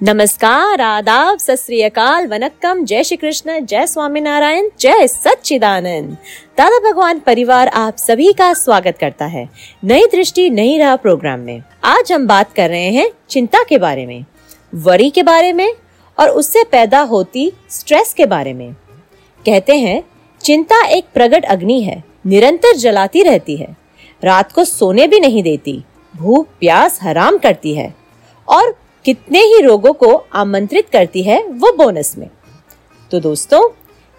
नमस्कार, आदाब, सत श्री वनक्कम, जय श्री कृष्ण, जय स्वामीनारायण जय सच्चिदानंद। दादा भगवान परिवार आप सभी का स्वागत करता है नई दृष्टि, नई राह प्रोग्राम में। आज हम बात कर रहे हैं चिंता के बारे में, वरी के बारे में और उससे पैदा होती स्ट्रेस के बारे में। कहते हैं, चिंता एक प्रगट अग्नि है, निरंतर जलाती रहती है। रात को सोने भी नहीं देती, भूख, प्यास हराम करती है और कितने ही रोगों को आमंत्रित करती है वो बोनस में। तो दोस्तों,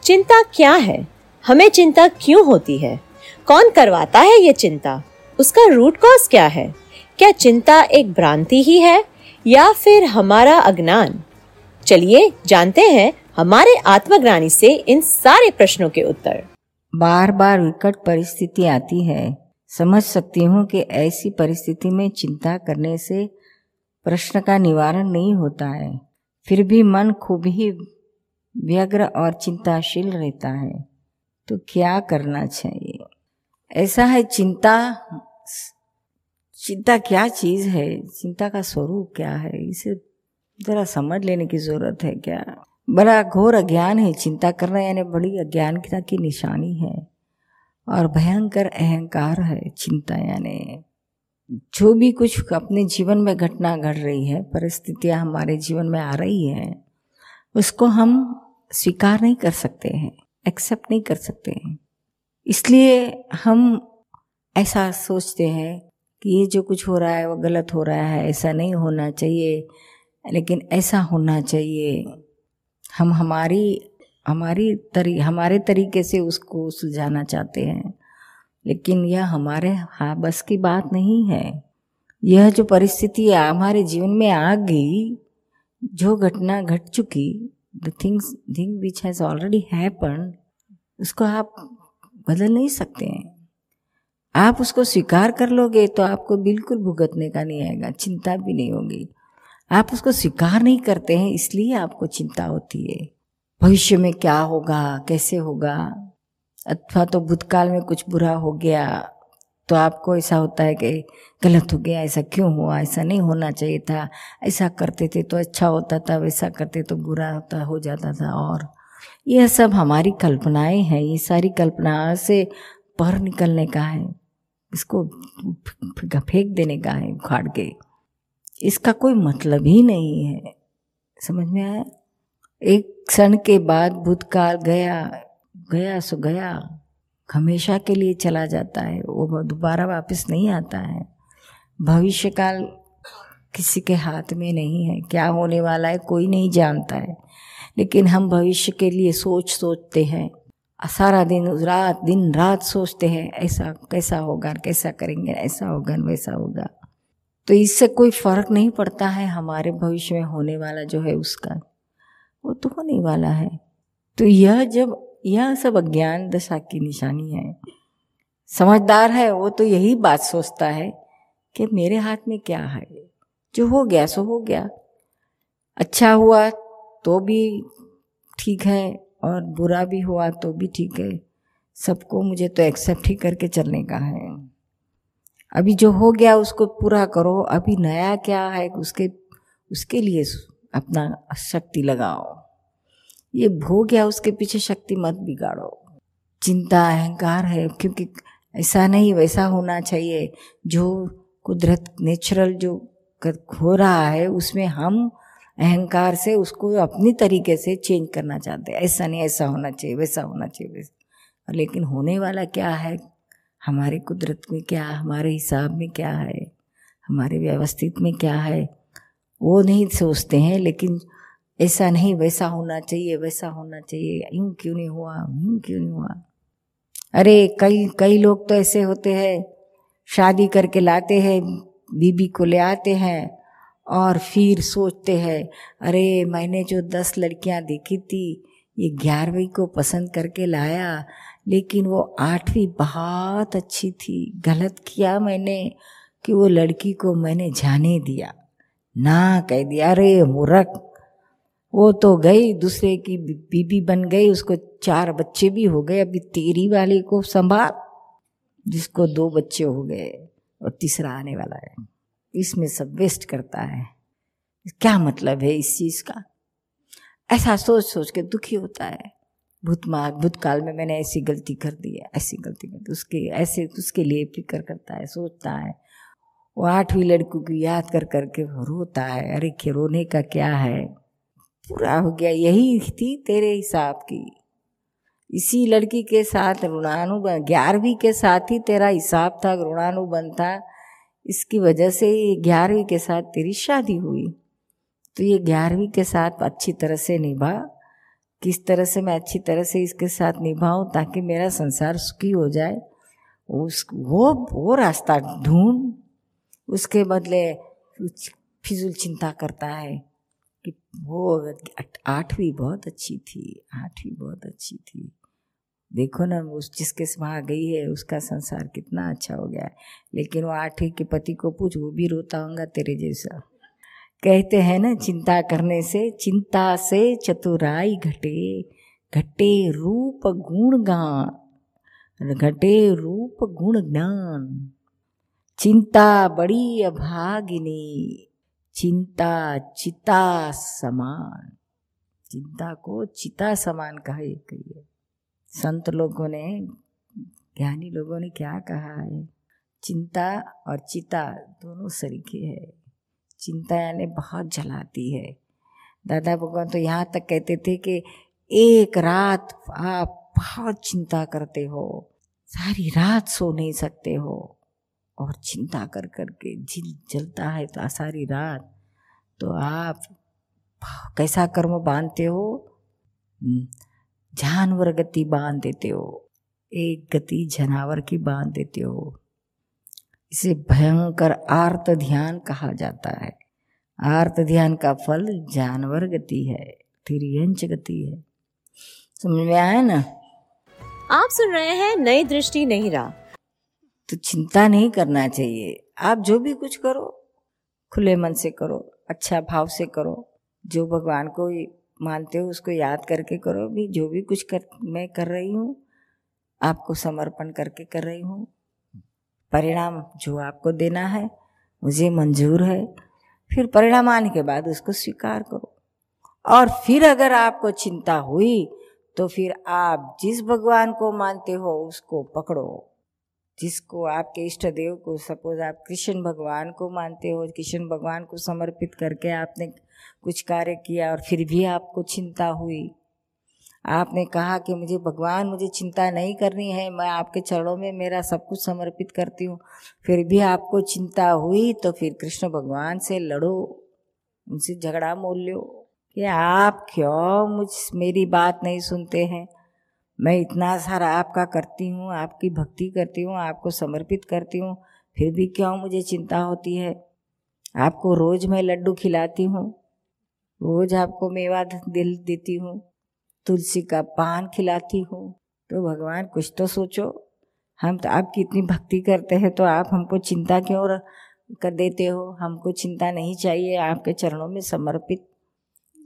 चिंता क्या है? हमें चिंता क्यों होती है? कौन करवाता है ये चिंता? उसका रूट कॉज क्या है? क्या चिंता एक भ्रांति ही है या फिर हमारा अज्ञान? चलिए जानते हैं हमारे आत्मज्ञानी से इन सारे प्रश्नों के उत्तर। बार बार विकट परिस्थिति आती है। समझ सकती हूँ कि ऐसी परिस्थिति में चिंता करने से प्रश्न का निवारण नहीं होता है। फिर भी मन खूब ही व्यग्र और चिंताशील रहता है। तो क्या करना चाहिए? ऐसा है, चिंता चिंता क्या चीज़ है? चिंता का स्वरूप क्या है? इसे ज़रा समझ लेने की ज़रूरत है क्या? बड़ा घोर अज्ञान है। चिंता करना यानी बड़ी अज्ञानता की निशानी है। और भयंकर अहंकार है चिंता यानी। जो भी कुछ अपने जीवन में घटना घट रही है, परिस्थितियाँ हमारे जीवन में आ रही हैं, उसको हम स्वीकार नहीं कर सकते हैं एक्सेप्ट नहीं कर सकते हैं। इसलिए हम ऐसा सोचते हैं कि ये जो कुछ हो रहा है, वो गलत हो रहा है, ऐसा नहीं होना चाहिए, लेकिन ऐसा होना चाहिए। हम हमारी हमारी तरी, हमारे तरीके से उसको सुलझाना चाहते हैं। लेकिन यह हमारे हाँ बस की बात नहीं है। यह जो परिस्थिति हमारे जीवन में आ गई, जो घटना घट चुकी the things thing which has already happen उसको आप बदल नहीं सकते हैं। आप उसको स्वीकार कर लोगे तो आपको बिल्कुल भुगतने का नहीं आएगा, चिंता भी नहीं होगी। आप उसको स्वीकार नहीं करते हैं, इसलिए आपको चिंता होती है। भविष्य में क्या होगा, कैसे होगा अथवा तो भूतकाल में कुछ बुरा हो गया तो आपको ऐसा होता है कि गलत हो गया, ऐसा क्यों हुआ? ऐसा नहीं होना चाहिए था। ऐसा करते थे तो अच्छा होता था, वैसा करते तो बुरा होता, हो जाता था और। यह सब हमारी कल्पनाएँ हैं, ये सारी कल्पनाओं से पर निकलने का है, इसको फेंक देने का है, उखाड़ के। इसका कोई मतलब ही नहीं है। समझ में आया? एक क्षण के बाद भूतकाल गया गया सो गया। हमेशा के लिए चला जाता है। वो दोबारा वापस नहीं आता है। भविष्य काल किसी के हाथ में नहीं है। क्या होने वाला है, कोई नहीं जानता है। लेकिन हम भविष्य के लिए सोच सोचते हैं। सारा दिन, रात दिन, रात सोचते हैं, ऐसा, कैसा होगा, कैसा करेंगे, ऐसा होगा, वैसा होगा। तो इससे कोई फ़र्क नहीं पड़ता है। हमारे भविष्य में होने वाला जो है उसका, वो तो होने वाला है। तो यह जब यह सब अज्ञान दशा की निशानी है। समझदार है, वो तो यही बात सोचता है कि मेरे हाथ में क्या है। जो हो गया, सो हो गया। अच्छा हुआ तो भी ठीक है और बुरा भी हुआ तो भी ठीक है। सबको मुझे तो एक्सेप्ट ही करके चलने का है। अभी जो हो गया, उसको पूरा करो। अभी नया क्या है, उसके उसके लिए अपना शक्ति लगाओ। ये भोग गया उसके पीछे शक्ति मत बिगाड़ो। चिंता, अहंकार है, क्योंकि ऐसा नहीं, वैसा होना चाहिए। जो कुदरत नेचुरल जो हो रहा है, उसमें हम अहंकार से उसको अपनी तरीके से चेंज करना चाहते हैं। ऐसा नहीं, ऐसा होना चाहिए, वैसा होना चाहिए, वैसा। लेकिन होने वाला क्या है? हमारे कुदरत में क्या, हमारे हिसाब में क्या है? हमारे व्यवस्थित में क्या है? वो नहीं सोचते हैं, लेकिन ऐसा नहीं, वैसा होना चाहिए, वैसा होना चाहिए। यूँ क्यों नहीं हुआ? यूँ क्यों नहीं हुआ? अरे, कई कई लोग तो ऐसे होते हैं। शादी करके लाते हैं, बीबी को ले आते हैं और फिर सोचते हैं, अरे, मैंने जो दस लड़कियाँ देखी थी, ये ग्यारहवीं को पसंद करके लाया, लेकिन वो आठवीं बहुत अच्छी थी। गलत किया मैंने कि वो लड़की को मैंने जाने दिया, ना कह दिया। अरे, मूर्ख! वो तो गई, दूसरे की बीबी बन गई, उसको चार बच्चे भी हो गए, अभी तेरी वाली को संभाल, जिसको दो बच्चे हो गए और तीसरा आने वाला है। इसमें सब वेस्ट करता है। क्या मतलब है इस चीज़ का? ऐसा सोच सोच के दुखी होता है। भूतमार्ग भूतकाल में मैंने ऐसी गलती कर दी है, ऐसी गलती कर दी उसके, ऐसे उसके लिए फ़िक्र करता है, सोचता है। वो आठवीं लड़कों की याद कर, करके रोता है। अरे, के रोने का क्या है? पूरा हो गया। यही थी तेरे हिसाब की। इसी लड़की के साथ ऋणानुबंध ग्यारहवीं के साथ ही तेरा हिसाब था ऋणानुबंध था। इसकी वजह से ये ग्यारहवीं के साथ तेरी शादी हुई। तो ये ग्यारहवीं के साथ अच्छी तरह से निभा। किस तरह से मैं अच्छी तरह से इसके साथ निभाऊं ताकि मेरा संसार सुखी हो जाए, उस, वो वो रास्ता ढूंढ। उसके बदले फिजूल चिंता करता है। कि वो आठवीं बहुत अच्छी थी, आठवीं बहुत अच्छी थी। देखो ना उस जिसके वहाँ गई है, उसका संसार कितना अच्छा हो गया है। लेकिन वो आठवीं के पति को पूछ, वो भी रोता होगा तेरे जैसा? कहते हैं ना, चिंता करने से, चिंता से चतुराई घटे घटे रूप गुण गान, घटे रूप गुण ज्ञान। चिंता बड़ी अभागिनी चिंता, चिता समान। चिंता को चिता समान कहे कहिए संत लोगों ने, ज्ञानी लोगों ने क्या कहा है? चिंता और चिता दोनों सरीखे है। चिंता यानी बहुत जलाती है। दादा भगवान तो यहाँ तक कहते थे कि एक रात आप बहुत चिंता करते हो, सारी रात सो नहीं सकते हो। और चिंता कर कर के जिल जलता है तो सारी रात। तो आप कैसा कर्म बांधते हो? हम्म, जानवर गति बाँध देते हो एक गति जनावर की बाँध देते हो। इसे भयंकर आर्त ध्यान कहा जाता है। आर्त ध्यान का फल जानवर गति है तिरंच गति है। समझ में आया ना? आप सुन रहे हैं नई दृष्टि नहीं रहा। तो चिंता नहीं करना चाहिए। आप जो भी कुछ करो, खुले मन से करो अच्छा भाव से करो। जो भगवान को मानते हो, उसको याद करके करो। भी जो भी कुछ कर, मैं कर रही हूँ, आपको समर्पण करके कर रही हूँ। परिणाम जो आपको देना है, मुझे मंजूर है। फिर परिणाम आने के बाद उसको स्वीकार करो। और फिर अगर आपको चिंता हुई तो फिर आप जिस भगवान को मानते हो, उसको पकड़ो। जिसको आपके इष्ट देव को सपोज़ आप कृष्ण भगवान को मानते हो, कृष्ण भगवान को समर्पित करके आपने कुछ कार्य किया और फिर भी आपको चिंता हुई। आपने कहा कि मुझे, भगवान, मुझे चिंता नहीं करनी है, मैं आपके चरणों में मेरा सब कुछ समर्पित करती हूँ। फिर भी आपको चिंता हुई तो फिर कृष्ण भगवान से लड़ो, उनसे झगड़ा मोल लो कि आप क्यों मुझ, मेरी बात नहीं सुनते हैं? मैं इतना सारा आपका करती हूँ आपकी भक्ति करती हूँ आपको समर्पित करती हूँ फिर भी क्यों मुझे चिंता होती है? आपको रोज मैं लड्डू खिलाती हूँ रोज आपको मेवा दिल देती हूँ तुलसी का पान खिलाती हूँ। तो भगवान कुछ तो सोचो हम तो आपकी इतनी भक्ति करते हैं तो आप हमको चिंता क्यों कर देते हो? हमको चिंता नहीं चाहिए आपके चरणों में समर्पित।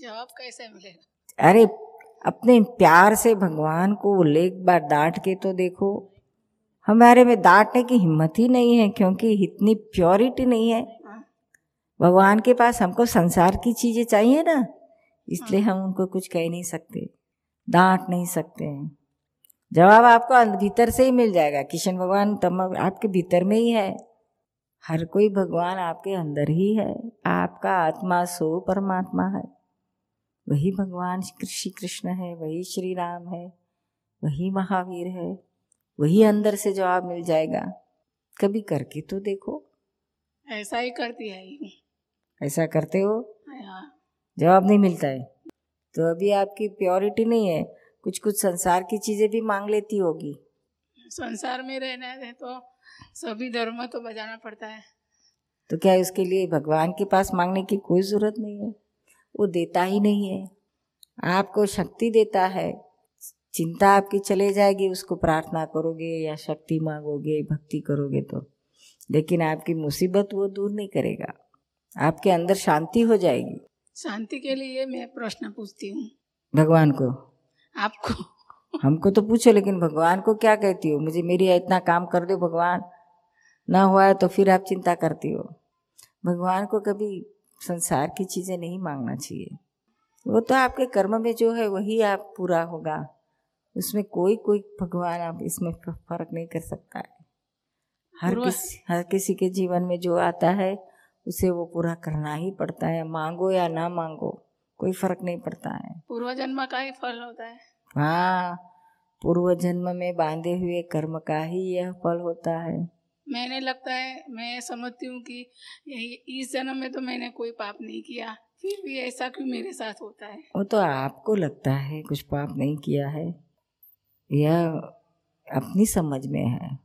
जवाब कैसे मिलेगा? अरे अपने प्यार से भगवान को एक बार डांट के तो देखो। हमारे में डांटने की हिम्मत ही नहीं है, क्योंकि इतनी प्योरिटी नहीं है। भगवान के पास हमको संसार की चीज़ें चाहिए ना, इसलिए हम उनको कुछ कह नहीं सकते डांट नहीं सकते हैं। जवाब आपको भीतर से ही मिल जाएगा, किशन भगवान तम आपके भीतर में ही है। हर कोई भगवान आपके अंदर ही है, आपका आत्मा सो परमात्मा है। वही भगवान श्री कृष्ण है वही श्री राम है वही महावीर है वही अंदर से जवाब मिल जाएगा। कभी करके तो देखो। ऐसा ही करती है ऐसा करते हो? हाँ। जवाब नहीं मिलता है तो अभी आपकी प्योरिटी नहीं है। कुछ कुछ संसार की चीज़ें भी मांग लेती होगी। संसार में रहना है तो सभी धर्म तो बजाना पड़ता है। तो क्या उसके लिए भगवान के पास मांगने की कोई ज़रूरत नहीं है? वो देता ही नहीं है। आपको शक्ति देता है। चिंता आपकी चले जाएगी उसको प्रार्थना करोगे या शक्ति मांगोगे भक्ति करोगे तो। लेकिन आपकी मुसीबत वो दूर नहीं करेगा। आपके अंदर शांति हो जाएगी। शांति के लिए मैं प्रश्न पूछती हूँ। भगवान को। आपको? हमको तो पूछो लेकिन भगवान को क्या कहती हो? मुझे मेरी इतना काम कर दो भगवान। ना हुआ है तो फिर आप चिंता करती हो। भगवान को कभी संसार की चीज़ें नहीं मांगना चाहिए। वो तो आपके कर्म में जो है वही आप पूरा होगा। उसमें कोई कोई भगवान आप इसमें फ़र्क नहीं कर सकता है। हर किसी हर किसी के जीवन में जो आता है उसे वो पूरा करना ही पड़ता है। मांगो या ना मांगो कोई फ़र्क नहीं पड़ता है। पूर्व जन्म का ही फल होता है। हाँ पूर्व जन्म में बांधे हुए कर्म का ही यह फल होता है। मैंने लगता है, मैं समझती हूँ कि इस जन्म में तो मैंने कोई पाप नहीं किया, फिर भी ऐसा क्यों मेरे साथ होता है? वो तो आपको लगता है, कुछ पाप नहीं किया है। यह अपनी समझ में है।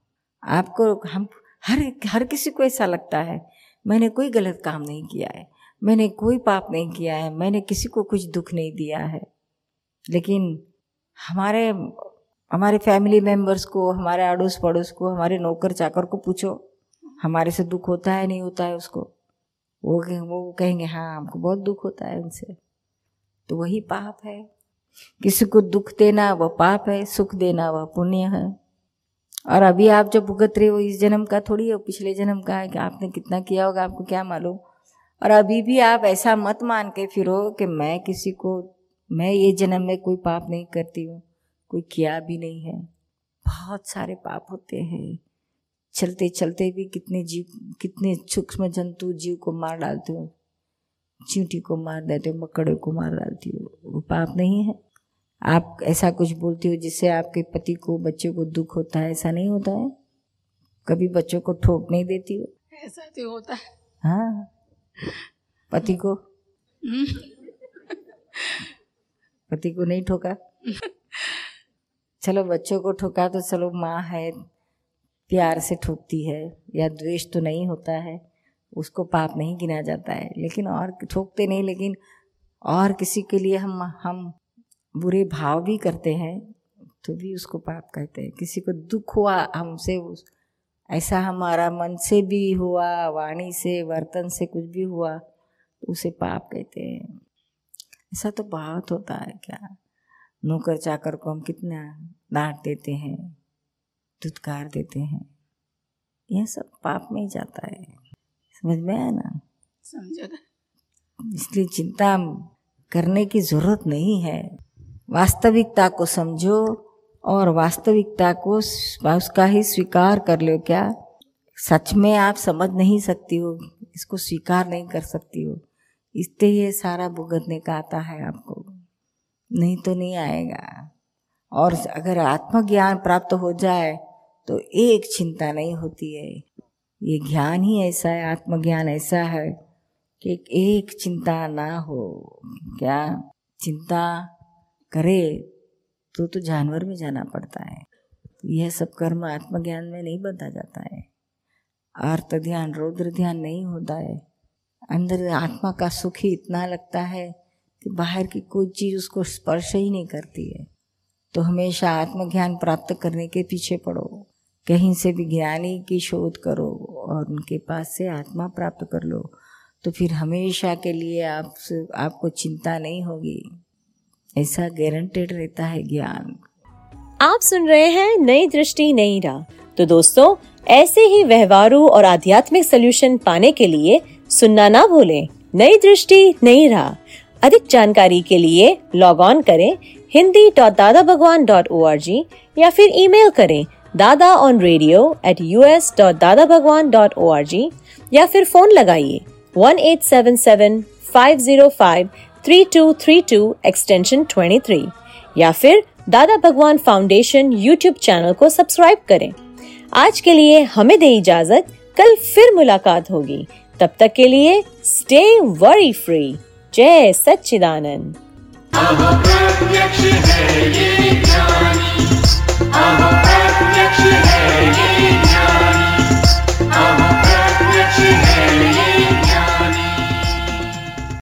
आपको, हम, हर हर किसी को ऐसा लगता है, मैंने कोई गलत काम नहीं किया है, मैंने कोई पाप नहीं किया है, मैंने किसी को कुछ दुख नहीं दिया है। लेकिन हमारे हमारे फैमिली मेंबर्स को, हमारे अड़ोस पड़ोस को, हमारे नौकर चाकर को पूछो। हमारे से दुख होता है, नहीं होता है उसको? वो वो कहेंगे हाँ हमको बहुत दुख होता है उनसे। तो वही पाप है। किसी को दुख देना, वह पाप है। सुख देना, वह पुण्य है। और अभी आप जो भुगत रहे हो, इस जन्म का थोड़ी हो, पिछले जन्म का है कि आपने कितना किया होगा, आपको क्या मालूम? और अभी भी आप ऐसा मत मान के फिरो कि मैं किसी को, मैं ये जन्म में कोई पाप नहीं करती हूँ। कोई किया भी नहीं है। बहुत सारे पाप होते हैं। चलते चलते भी कितने जीव कितने सूक्ष्म जंतु जीव को मार डालते हो चींटी को मार देते हो मकड़े को मार डालती हो वो पाप नहीं है। आप ऐसा कुछ बोलती हो जिससे आपके पति को बच्चे को दुख होता है ऐसा नहीं होता है? कभी बच्चों को ठोक नहीं देती हो? ऐसा तो होता है। हाँ। पति को? हम्म। पति को नहीं ठोका? चलो बच्चों को ठोका तो चलो माँ है, प्यार से ठोकती है या द्वेष तो नहीं होता है, उसको पाप नहीं गिना जाता है। लेकिन और ठोकते नहीं, लेकिन और किसी के लिए हम हम बुरे भाव भी करते हैं तो भी उसको पाप कहते हैं। किसी को दुख हुआ हमसे, उस, ऐसा हमारा मन से भी हुआ, वाणी से, वर्तन से कुछ भी हुआ, उसे पाप कहते हैं। ऐसा तो बहुत होता है क्या? नौकर चाकर को हम कितना डांट देते हैं धुतकार देते हैं। यह सब पाप में ही जाता है। समझ में आया ना? समझ। इसलिए चिंता करने की ज़रूरत नहीं है। वास्तविकता को समझो और वास्तविकता को उसका ही स्वीकार कर लो क्या? सच में आप समझ नहीं सकती हो इसको स्वीकार नहीं कर सकती हो। इससे ये सारा भुगतने का आता है आपको। नहीं तो नहीं आएगा। और अगर आत्मज्ञान प्राप्त हो जाए तो एक चिंता नहीं होती है। ये ज्ञान ही ऐसा है, आत्मज्ञान ऐसा है कि एक चिंता ना हो। क्या चिंता करे तो तो जानवर में जाना पड़ता है। यह सब कर्म आत्मज्ञान में नहीं बता जाता है। आर्त ध्यान, रौद्र ध्यान नहीं होता है। अंदर आत्मा का सुख ही इतना लगता है कि बाहर की कोई चीज़ उसको स्पर्श ही नहीं करती है। तो हमेशा आत्मज्ञान प्राप्त करने के पीछे पड़ो। कहीं से भी ज्ञानी की शोध करो और उनके पास से आत्मा प्राप्त कर लो। तो फिर हमेशा के लिए आप आपको चिंता नहीं होगी। ऐसा गारंटेड रहता है ज्ञान। आप सुन रहे हैं नई दृष्टि, नई राह। तो दोस्तों, ऐसे ही व्यवहारों और आध्यात्मिक सोल्यूशन पाने के लिए सुनना ना भूलें। नई दृष्टि, नई राह। अधिक जानकारी के लिए लॉग ऑन करें Hindi dot Dada Bhagwan dot O R G या फिर ईमेल करें Dada on radio at u s dot Dada Bhagwan dot O R G या फिर फ़ोन लगाइए one eight seven seven five zero five three two three two extension twenty three या फिर Dada Bhagwan foundation YouTube channel को subscribe करें। आज के लिए हमें दे इजाज़त, कल फिर मुलाकात होगी। तब तक के लिए स्टे वरी फ्री जय सच्चिदानंद। है ये ज्ञानी।